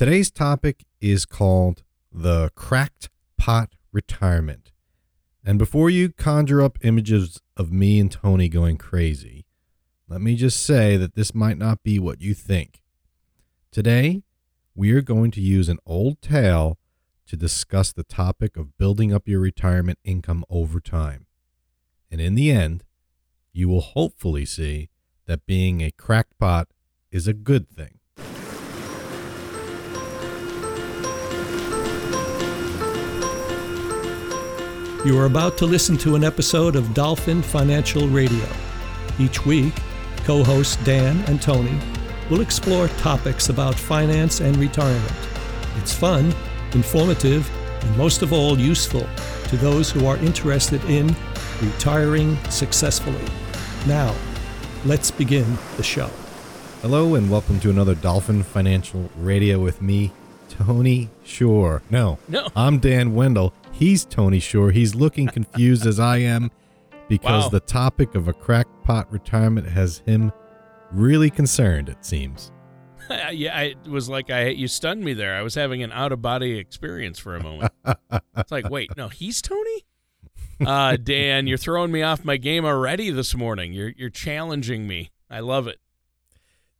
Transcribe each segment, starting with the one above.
Today's topic is called the cracked pot retirement. And before you conjure up images of me and Tony going crazy, let me just say that this might not be what you think. Today, we are going to use an old tale to discuss the topic of building up your retirement income over time. And in the end, you will hopefully see that being a crackpot is a good thing. You are about to listen to an episode of Dolphin Financial Radio. Each week, co hosts Dan and Tony will explore topics about finance and retirement. It's fun, informative, and most of all, useful to those who are interested in retiring successfully. Now, let's begin the show. Hello, and welcome to another Dolphin Financial Radio with me, Tony Shore. No, No. I'm Dan Wendell. He's Tony Shore. He's looking confused as I am because Wow. the topic of a crackpot retirement has him really concerned, it seems. yeah, I, it was like I you stunned me there. I was having an out of body experience for a moment. it's like, wait, no, he's Tony. Uh, Dan, you're throwing me off my game already this morning. You're you're challenging me. I love it.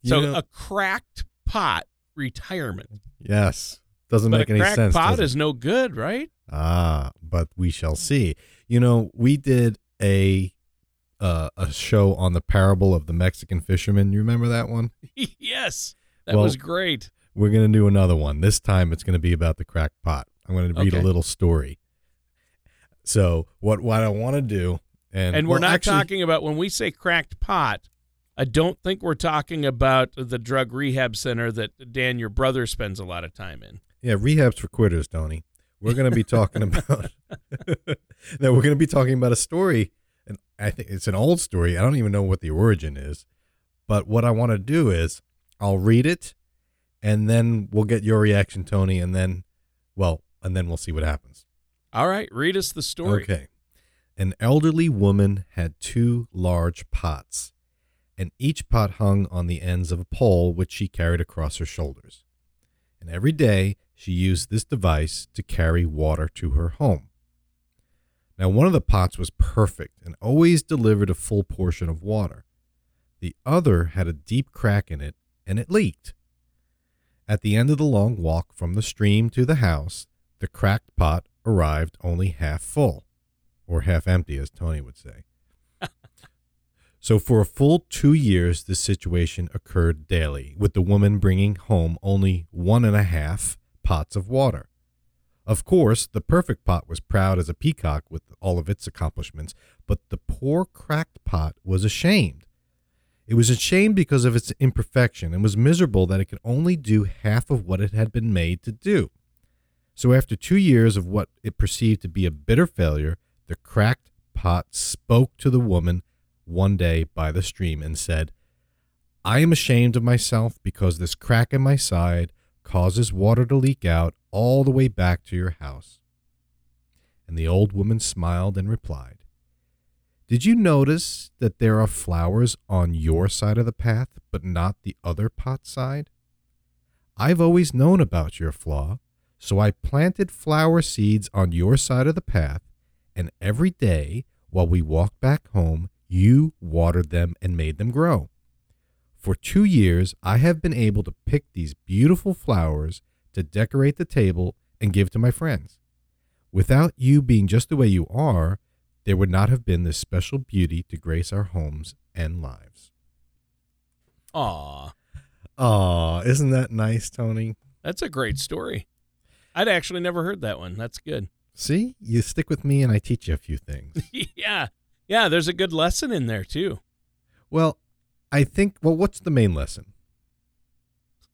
You So know- a cracked pot retirement, yes, doesn't but make any sense. pot is no good, right? Ah, but we shall see. You know, we did a uh, a show on the parable of the Mexican fisherman. You remember that one? yes, that Well- was great. We're going to do another one. This time it's going to be about the cracked pot. I'm going to read a little story. So, what what I want to do and And we're well, not actually- talking about when we say cracked pot. I don't think we're talking about the drug rehab center that Dan, your brother, spends a lot of time in. Yeah, rehabs for quitters, Tony. We're going to be talking about No, we're going to be talking about a story and I think it's an old story. I don't even know what the origin is. But what I want to do is I'll read it and then we'll get your reaction, Tony, and then well, and then we'll see what happens. All right, read us the story. Okay. An elderly woman had two large pots, and each pot hung on the ends of a pole which she carried across her shoulders. And every day she used this device to carry water to her home. Now, one of the pots was perfect and always delivered a full portion of water. The other had a deep crack in it and it leaked. At the end of the long walk from the stream to the house, the cracked pot arrived only half full, or half empty, as Tony would say. so, for a full two years, this situation occurred daily, with the woman bringing home only one and a half pots of water. Of course, the perfect pot was proud as a peacock with all of its accomplishments, but the poor cracked pot was ashamed. It was ashamed because of its imperfection and was miserable that it could only do half of what it had been made to do. So, after two years of what it perceived to be a bitter failure, the cracked pot spoke to the woman one day by the stream and said, I am ashamed of myself because this crack in my side causes water to leak out all the way back to your house. And the old woman smiled and replied, Did you notice that there are flowers on your side of the path, but not the other pot side? I've always known about your flaw, so I planted flower seeds on your side of the path, and every day while we walked back home, you watered them and made them grow. For two years, I have been able to pick these beautiful flowers to decorate the table and give to my friends. Without you being just the way you are, there would not have been this special beauty to grace our homes and lives. Aw, Aw, isn't that nice, Tony? that's a great story. I'd actually never heard that one. That's good. See, you stick with me and I teach you a few things. yeah. Yeah, there's a good lesson in there too. well, I think, well, what's the main lesson?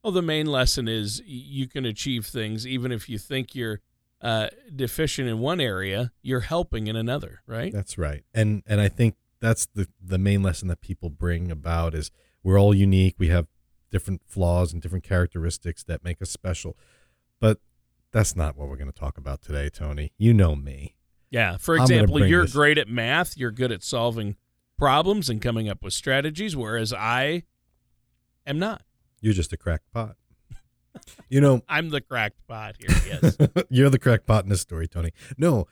Well, the main lesson is you can achieve things even if you think you're uh, deficient in one area, you're helping in another, right? That's right. And and I think that's the the main lesson that people bring about is we're all unique. We have different flaws and different characteristics that make us special. But that's not what we're going to talk about today, Tony. You know me. Yeah. For example, you're this- great at math, you're good at solving problems and coming up with strategies, whereas I am not. You're just a cracked pot. You know, I'm the cracked pot here. Yes. you're the crackpot in this story, Tony. No,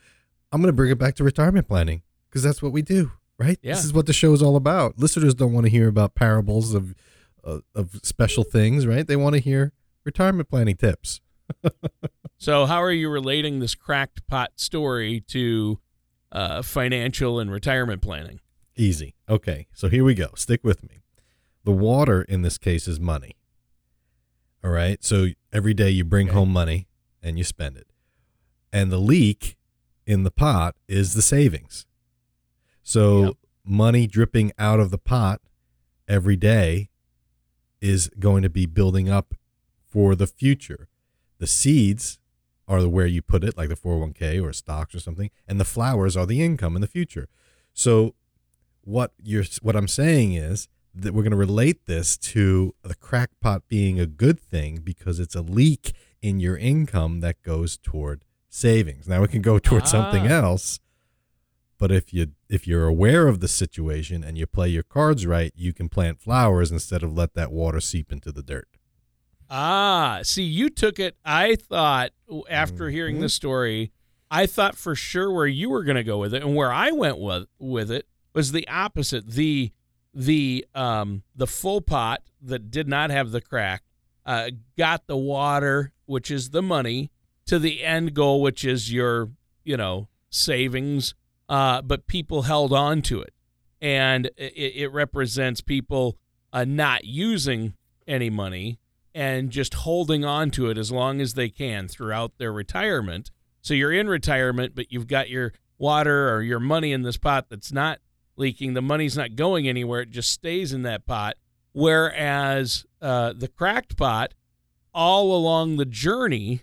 I'm going to bring it back to retirement planning because that's what we do, right? Yeah. This is what the show is all about. Listeners don't want to hear about parables of uh, of special things, right? They want to hear retirement planning tips. so, how are you relating this cracked pot story to uh, financial and retirement planning? Easy. Okay, so here we go. Stick with me. The water in this case is money. All right. So every day you bring Okay. home money and you spend it. And the leak in the pot is the savings. So Yep. money dripping out of the pot every day is going to be building up for the future. The seeds are the where you put it, like the 401k or stocks or something, and the flowers are the income in the future. So what you're what I'm saying is that we're going to relate this to the crackpot being a good thing because it's a leak in your income that goes toward savings. Now it can go toward something Ah. else, but if you if you're aware of the situation and you play your cards right, you can plant flowers instead of let that water seep into the dirt. Ah, see, you took it. I thought after hearing Mhm. the story, I thought for sure where you were going to go with it, and where I went with with it was the opposite. The the um the full pot that did not have the crack uh, got the water, which is the money, to the end goal, which is your you know savings. Uh, but people held on to it, and it, it represents people uh, not using any money and just holding on to it as long as they can throughout their retirement. So you're in retirement, but you've got your water or your money in this pot that's not leaking. The money's not going anywhere, it just stays in that pot. Whereas uh, the cracked pot, all along the journey,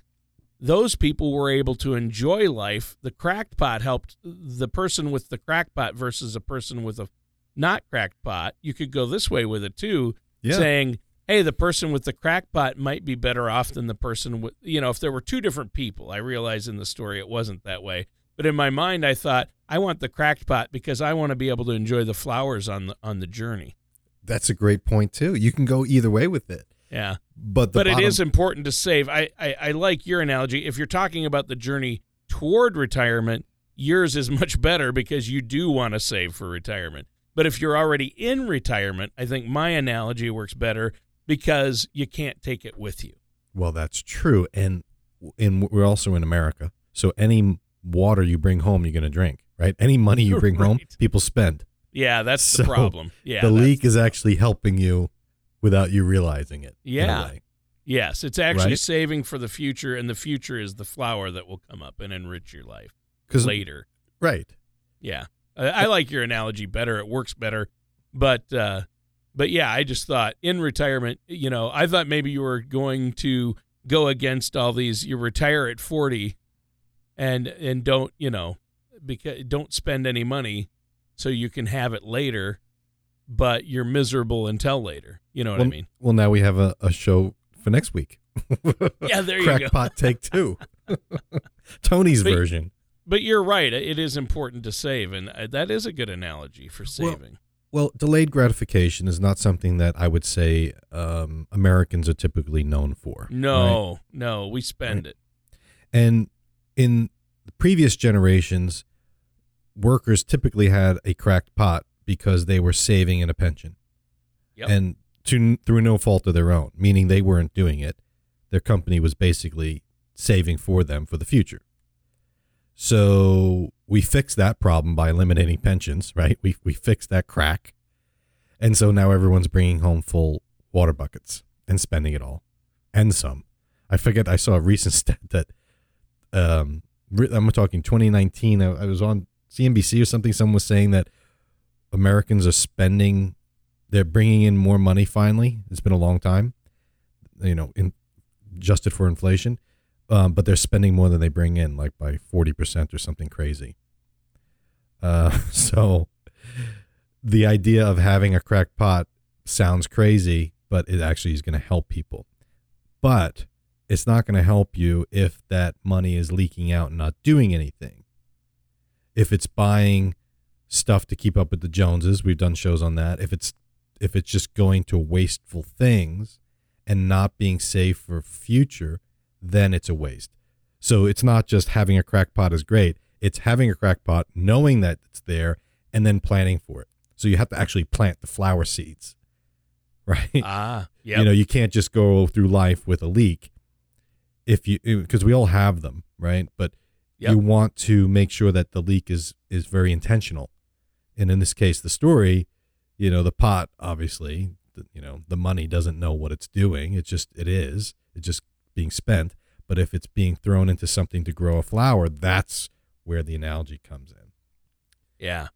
those people were able to enjoy life. The cracked pot helped the person with the cracked pot versus a person with a not cracked pot. You could go this way with it too saying, "Hey, the person with the crackpot might be better off than the person with you know." If there were two different people, I realize in the story it wasn't that way, but in my mind, I thought I want the cracked pot because I want to be able to enjoy the flowers on the on the journey. That's a great point too. You can go either way with it. Yeah, But the but it bottom- is important to save. I, I I like your analogy. If you're talking about the journey toward retirement, yours is much better because you do want to save for retirement. But if you're already in retirement, I think my analogy works better because you can't take it with you. Well, that's true, and and we're also in America, so any water you bring home, you're going to drink, right? Any money you bring home, people spend. Yeah, that's So, the problem. Yeah, the leak is actually helping you without you realizing it. Yeah. Yes, it's actually Right? saving for the future, and the future is the flower that will come up and enrich your life later. right. Yeah, I, I like your analogy better. It works better, but uh, but yeah, I just thought in retirement, you know, I thought maybe you were going to go against all these. You retire at forty, and and don't you know because don't spend any money, so you can have it later, but you're miserable until later. You know what well, I mean? well, now we have a, a show for next week. Yeah, there you go. Crackpot take two. Tony's But- version. But you're right. It is important to save, and uh, that is a good analogy for saving. Well, delayed gratification is not something that I would say um, Americans are typically known for. right? no, no, we spend it. And in previous generations, workers typically had a cracked pot because they were saving in a pension. Yep. And to, through no fault of their own, meaning they weren't doing it. Their company was basically saving for them for the future. So we fixed that problem by eliminating pensions, right? We, we fixed that crack. And so now everyone's bringing home full water buckets and spending it all and some. I forget, I saw a recent stat that um, I'm talking 2019. I, I was on CNBC or something. Someone was saying that Americans are spending, they're bringing in more money finally. It's been a long time, you know, in, adjusted for inflation, um, but they're spending more than they bring in, like by 40% or something crazy. Uh, so the idea of having a cracked pot sounds crazy, but it actually is going to help people. But it's not going to help you if that money is leaking out and not doing anything. If it's buying stuff to keep up with the Joneses, we've done shows on that. If it's if it's just going to wasteful things and not being safe for future, then it's a waste. So it's not just having a crackpot is great. It's having a crackpot, knowing that it's there, and then planning for it. So you have to actually plant the flower seeds, right? Ah, yeah. You know, you can't just go through life with a leak if you because we all have them, right? But Yep. you want to make sure that the leak is is very intentional. And in this case, the story, you know, the pot obviously, the, you know, the money doesn't know what it's doing. It just it is. It's just being spent. But if it's being thrown into something to grow a flower, that's where the analogy comes in. Yeah.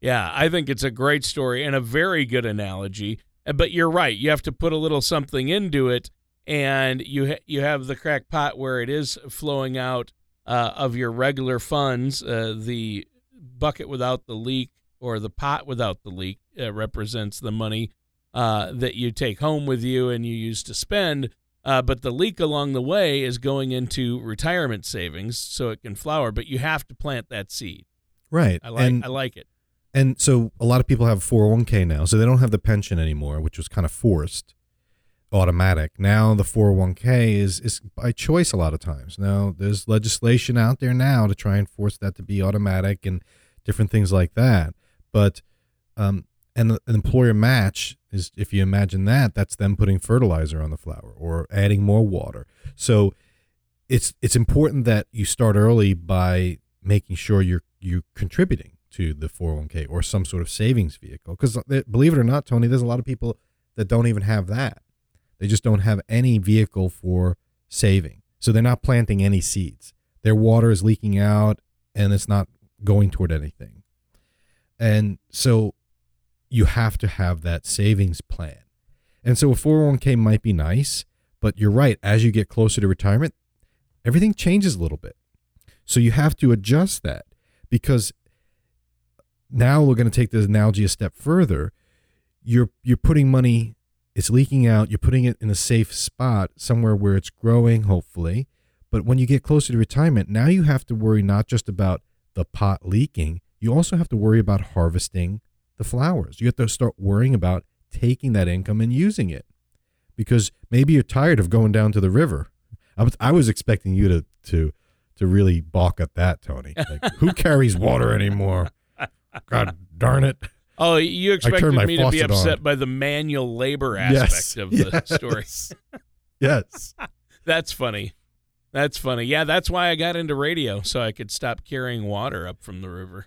Yeah, I think it's a great story and a very good analogy. Uh, But you're right. You have to put a little something into it and you ha- you have the crack pot where it is flowing out uh, of your regular funds, uh, the bucket without the leak or the pot without the leak uh, represents the money uh, that you take home with you and you use to spend. Uh, but the leak along the way is going into retirement savings so it can flower. But you have to plant that seed. Right. I like and, I like it. and so a lot of people have 401k now, so they don't have the pension anymore, which was kind of forced automatic. Now the 401k is is by choice a lot of times. Now there's legislation out there now to try and force that to be automatic and different things like that. But um and an employer match is if you imagine that that's them putting fertilizer on the flower or adding more water. So it's it's important that you start early by making sure you're you're contributing to the 401k or some sort of savings vehicle because believe it or not Tony there's a lot of people that don't even have that they just don't have any vehicle for saving. So they're not planting any seeds. Their water is leaking out and it's not going toward anything. And so you have to have that savings plan. And so a 401k might be nice, but you're right. As you get closer to retirement, everything changes a little bit. So you have to adjust that because now we're going to take this analogy a step further. You're you're putting money it's leaking out. You're putting it in a safe spot, somewhere where it's growing, hopefully. But when you get closer to retirement, now you have to worry not just about the pot leaking, you also have to worry about harvesting the flowers. You have to start worrying about taking that income and using it because maybe you're tired of going down to the river. I was, expecting you to, to, to really balk at that, Tony. Like, who carries water anymore? God darn it. Oh, you expected me to be upset on. by the manual labor aspect Yes. of the Yes. story. Yes. That's funny. That's funny. Yeah, that's why I got into radio so I could stop carrying water up from the river.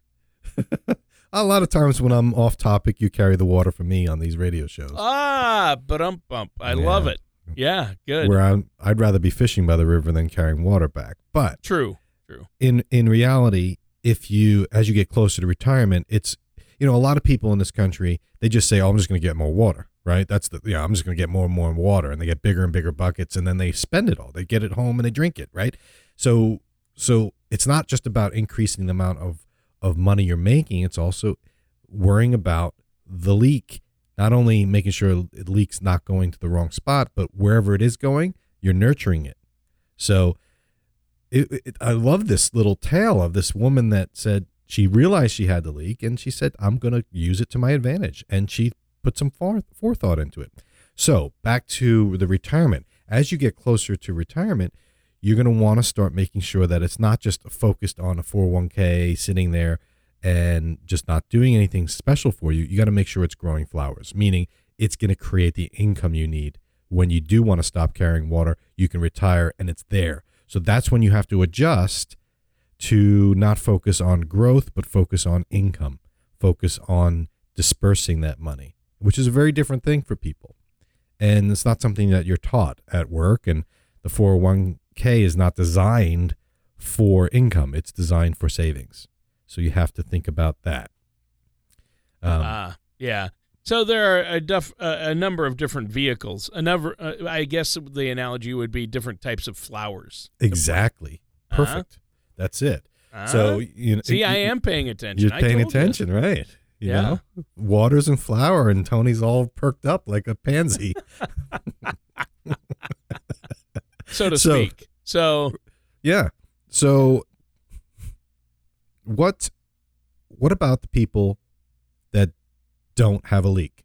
A lot of times when I'm off topic, you carry the water for me on these radio shows. Ah, but um bump. I Yeah. love it. Yeah, good. where I'm, I'd rather be fishing by the river than carrying water back. But True. True. in in reality, if you as you get closer to retirement, it's you know a lot of people in this country they just say, "Oh, I'm just going to get more water." Right? That's the yeah, I'm just going to get more and more water, and they get bigger and bigger buckets, and then they spend it all. They get it home and they drink it. Right? So so it's not just about increasing the amount of of money you're making; it's also worrying about the leak. Not only making sure it leaks not going to the wrong spot, but wherever it is going, you're nurturing it. So it, it, I love this little tale of this woman that said she realized she had the leak and she said, I'm going to use it to my advantage. And she put some forethought into it. So back to the retirement. As you get closer to retirement, you're going to want to start making sure that it's not just focused on a 401k sitting there and just not doing anything special for you. You got to make sure it's growing flowers, meaning it's going to create the income you need. When you do want to stop carrying water, you can retire and it's there. So that's when you have to adjust to not focus on growth, but focus on income, focus on dispersing that money, which is a very different thing for people. And it's not something that you're taught at work. And the 401k is not designed for income, it's designed for savings. So you have to think about that. Um, Ah, yeah. So there are a, def- uh, a number of different vehicles. A number, uh, I guess the analogy would be different types of flowers. exactly. Uh-huh. That's it. Ah. So you know, see, I am paying attention. You're paying told you. attention, right? You Yeah. know, waters and flower, and Tony's all perked up like a pansy. so to So- speak. So yeah. So, what, what about the people that don't have a leak?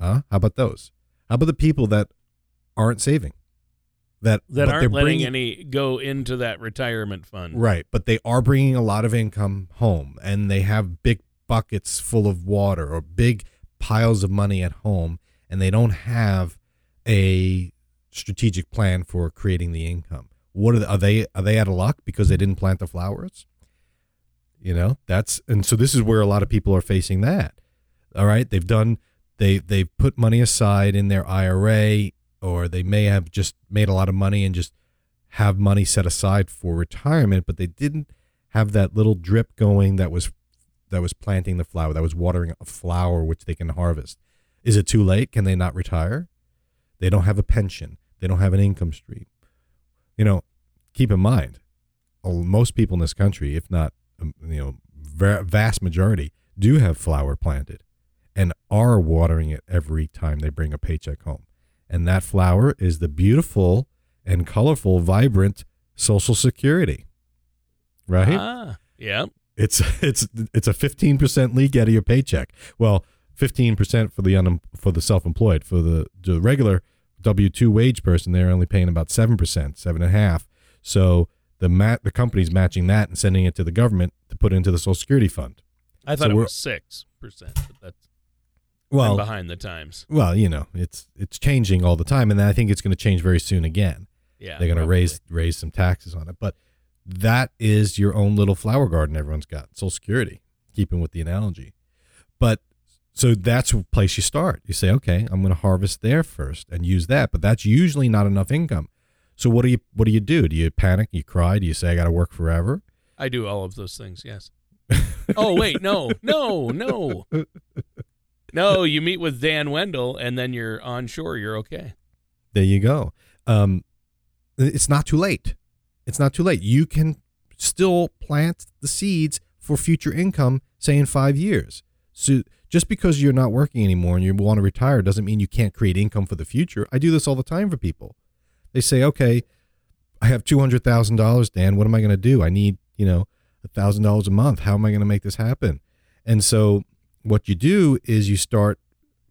Huh? How about those? How about the people that aren't saving. That that aren't they're letting bringing- any go into that retirement fund. Right, but they are bringing a lot of income home and they have big buckets full of water or big piles of money at home and they don't have a strategic plan for creating the income. What are, they, are they are they out of luck because they didn't plant the flowers? You know, that's and so this is where a lot of people are facing that. All right, they've done they they've put money aside in their IRA or they may have just made a lot of money and just have money set aside for retirement, but they didn't have that little drip going that was that was planting the flower, that was watering a flower which they can harvest. Is it too late? Can they not retire? They don't have a pension. They don't have an income stream. You know, keep in mind, most people in this country, if not um, you know, vast majority, do have flower planted and are watering it every time they bring a paycheck home. And that flower is the beautiful and colorful, vibrant Social Security. Right? Ah, yeah. It's it's it's a fifteen percent leak out of your paycheck. Well, fifteen percent for the un, for the self employed. For the, the regular W two wage person, they're only paying about seven percent, seven and a half. So the mat the company's matching that and sending it to the government to put into the Social Security fund. I So thought it was six percent, but that's Well, behind the times. well, you know, it's it's changing all the time, and I think it's going to change very soon again. Yeah, they're going to raise raise some taxes on it. But that is your own little flower garden everyone's got. Social Security, keeping with the analogy. But so that's a place you start. You say, okay, I'm going to harvest there first and use that. But that's usually not enough income. So what do you what do you do? Do you panic? You cry? Do you say I got to work forever? I do all of those things. Yes. oh wait, no, no, no, no. You meet with Dan Wendell, and then you're on shore. You're okay. There you go. Um, it's not too late. It's not too late. You can still plant the seeds for future income, say in five years. So just because you're not working anymore and you want to retire doesn't mean you can't create income for the future. I do this all the time for people. They say, okay, I have two hundred thousand dollars, Dan. What am I going to do? I need, you know, a thousand dollars a month. How am I going to make this happen? And so what you do is you start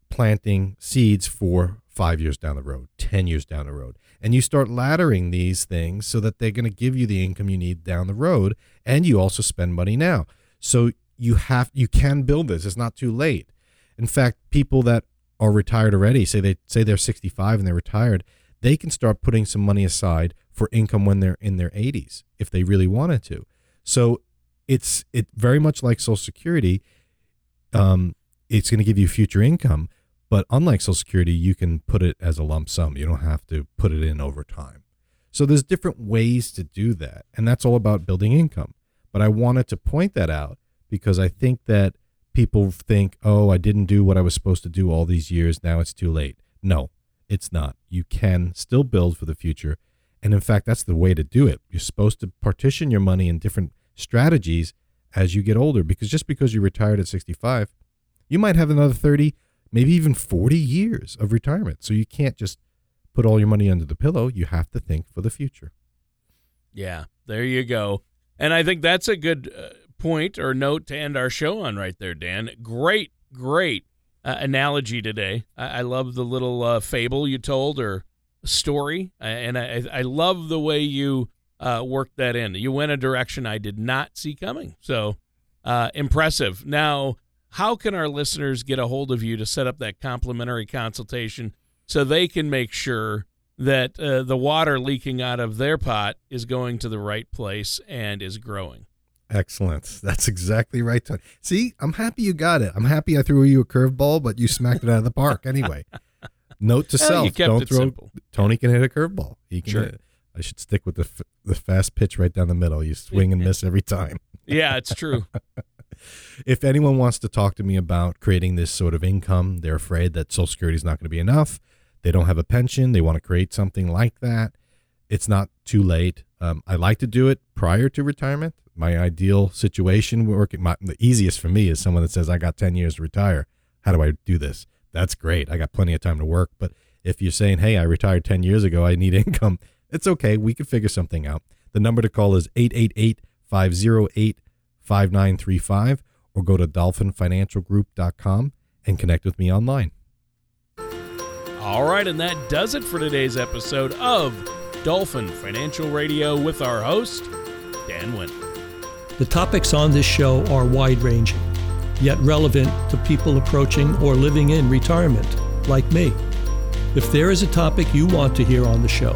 planting seeds for five years down the road, 10 years down the road. And you start laddering these things so that they're going to give you the income you need down the road. And you also spend money now. So you have, you can build this. It's not too late. In fact, people that are retired already, say they say they're 65 and they're retired, they can start putting some money aside for income when they're in their 80s if they really wanted to. So it's it very much like Social Security. Um, it's going to give you future income, but unlike Social Security, you can put it as a lump sum. You don't have to put it in over time. So there's different ways to do that, and that's all about building income. But I wanted to point that out because I think that people think, "Oh, I didn't do what I was supposed to do all these years. Now it's too late." No, it's not. You can still build for the future. And in fact, that's the way to do it. You're supposed to partition your money in different strategies as you get older because just because you retired at 65, you might have another 30, maybe even 40 years of retirement. So you can't just put all your money under the pillow. You have to think for the future. Yeah, there you go. And I think that's a good uh, point or note to end our show on right there, Dan. Great, great uh, analogy today. I, I love the little uh, fable you told or story, uh, and I, I love the way you uh, worked that in. You went a direction I did not see coming. So uh, impressive. Now, how can our listeners get a hold of you to set up that complimentary consultation so they can make sure that uh, the water leaking out of their pot is going to the right place and is growing? Excellent. That's exactly right. Tony. See, I'm happy you got it. I'm happy I threw you a curveball, but you smacked it out of the park anyway. Note to Well, self: don't throw. simple. Tony can hit a curveball. He can. Sure. I should stick with the f- the fast pitch right down the middle. You swing and miss every time. Yeah, it's true. if anyone wants to talk to me about creating this sort of income, they're afraid that Social Security is not going to be enough. They don't have a pension. They want to create something like that. It's not too late. Um, I like to do it prior to retirement. My ideal situation working, my, the easiest for me is someone that says, I got 10 years to retire. How do I do this? That's great. I got plenty of time to work. But if you're saying, hey, I retired 10 years ago, I need income, it's okay. We can figure something out. The number to call is 888 508 5935 or go to dolphinfinancialgroup.com and connect with me online. All right, and that does it for today's episode of Dolphin Financial Radio with our host, Dan Wynn. The topics on this show are wide ranging, yet relevant to people approaching or living in retirement, like me. If there is a topic you want to hear on the show,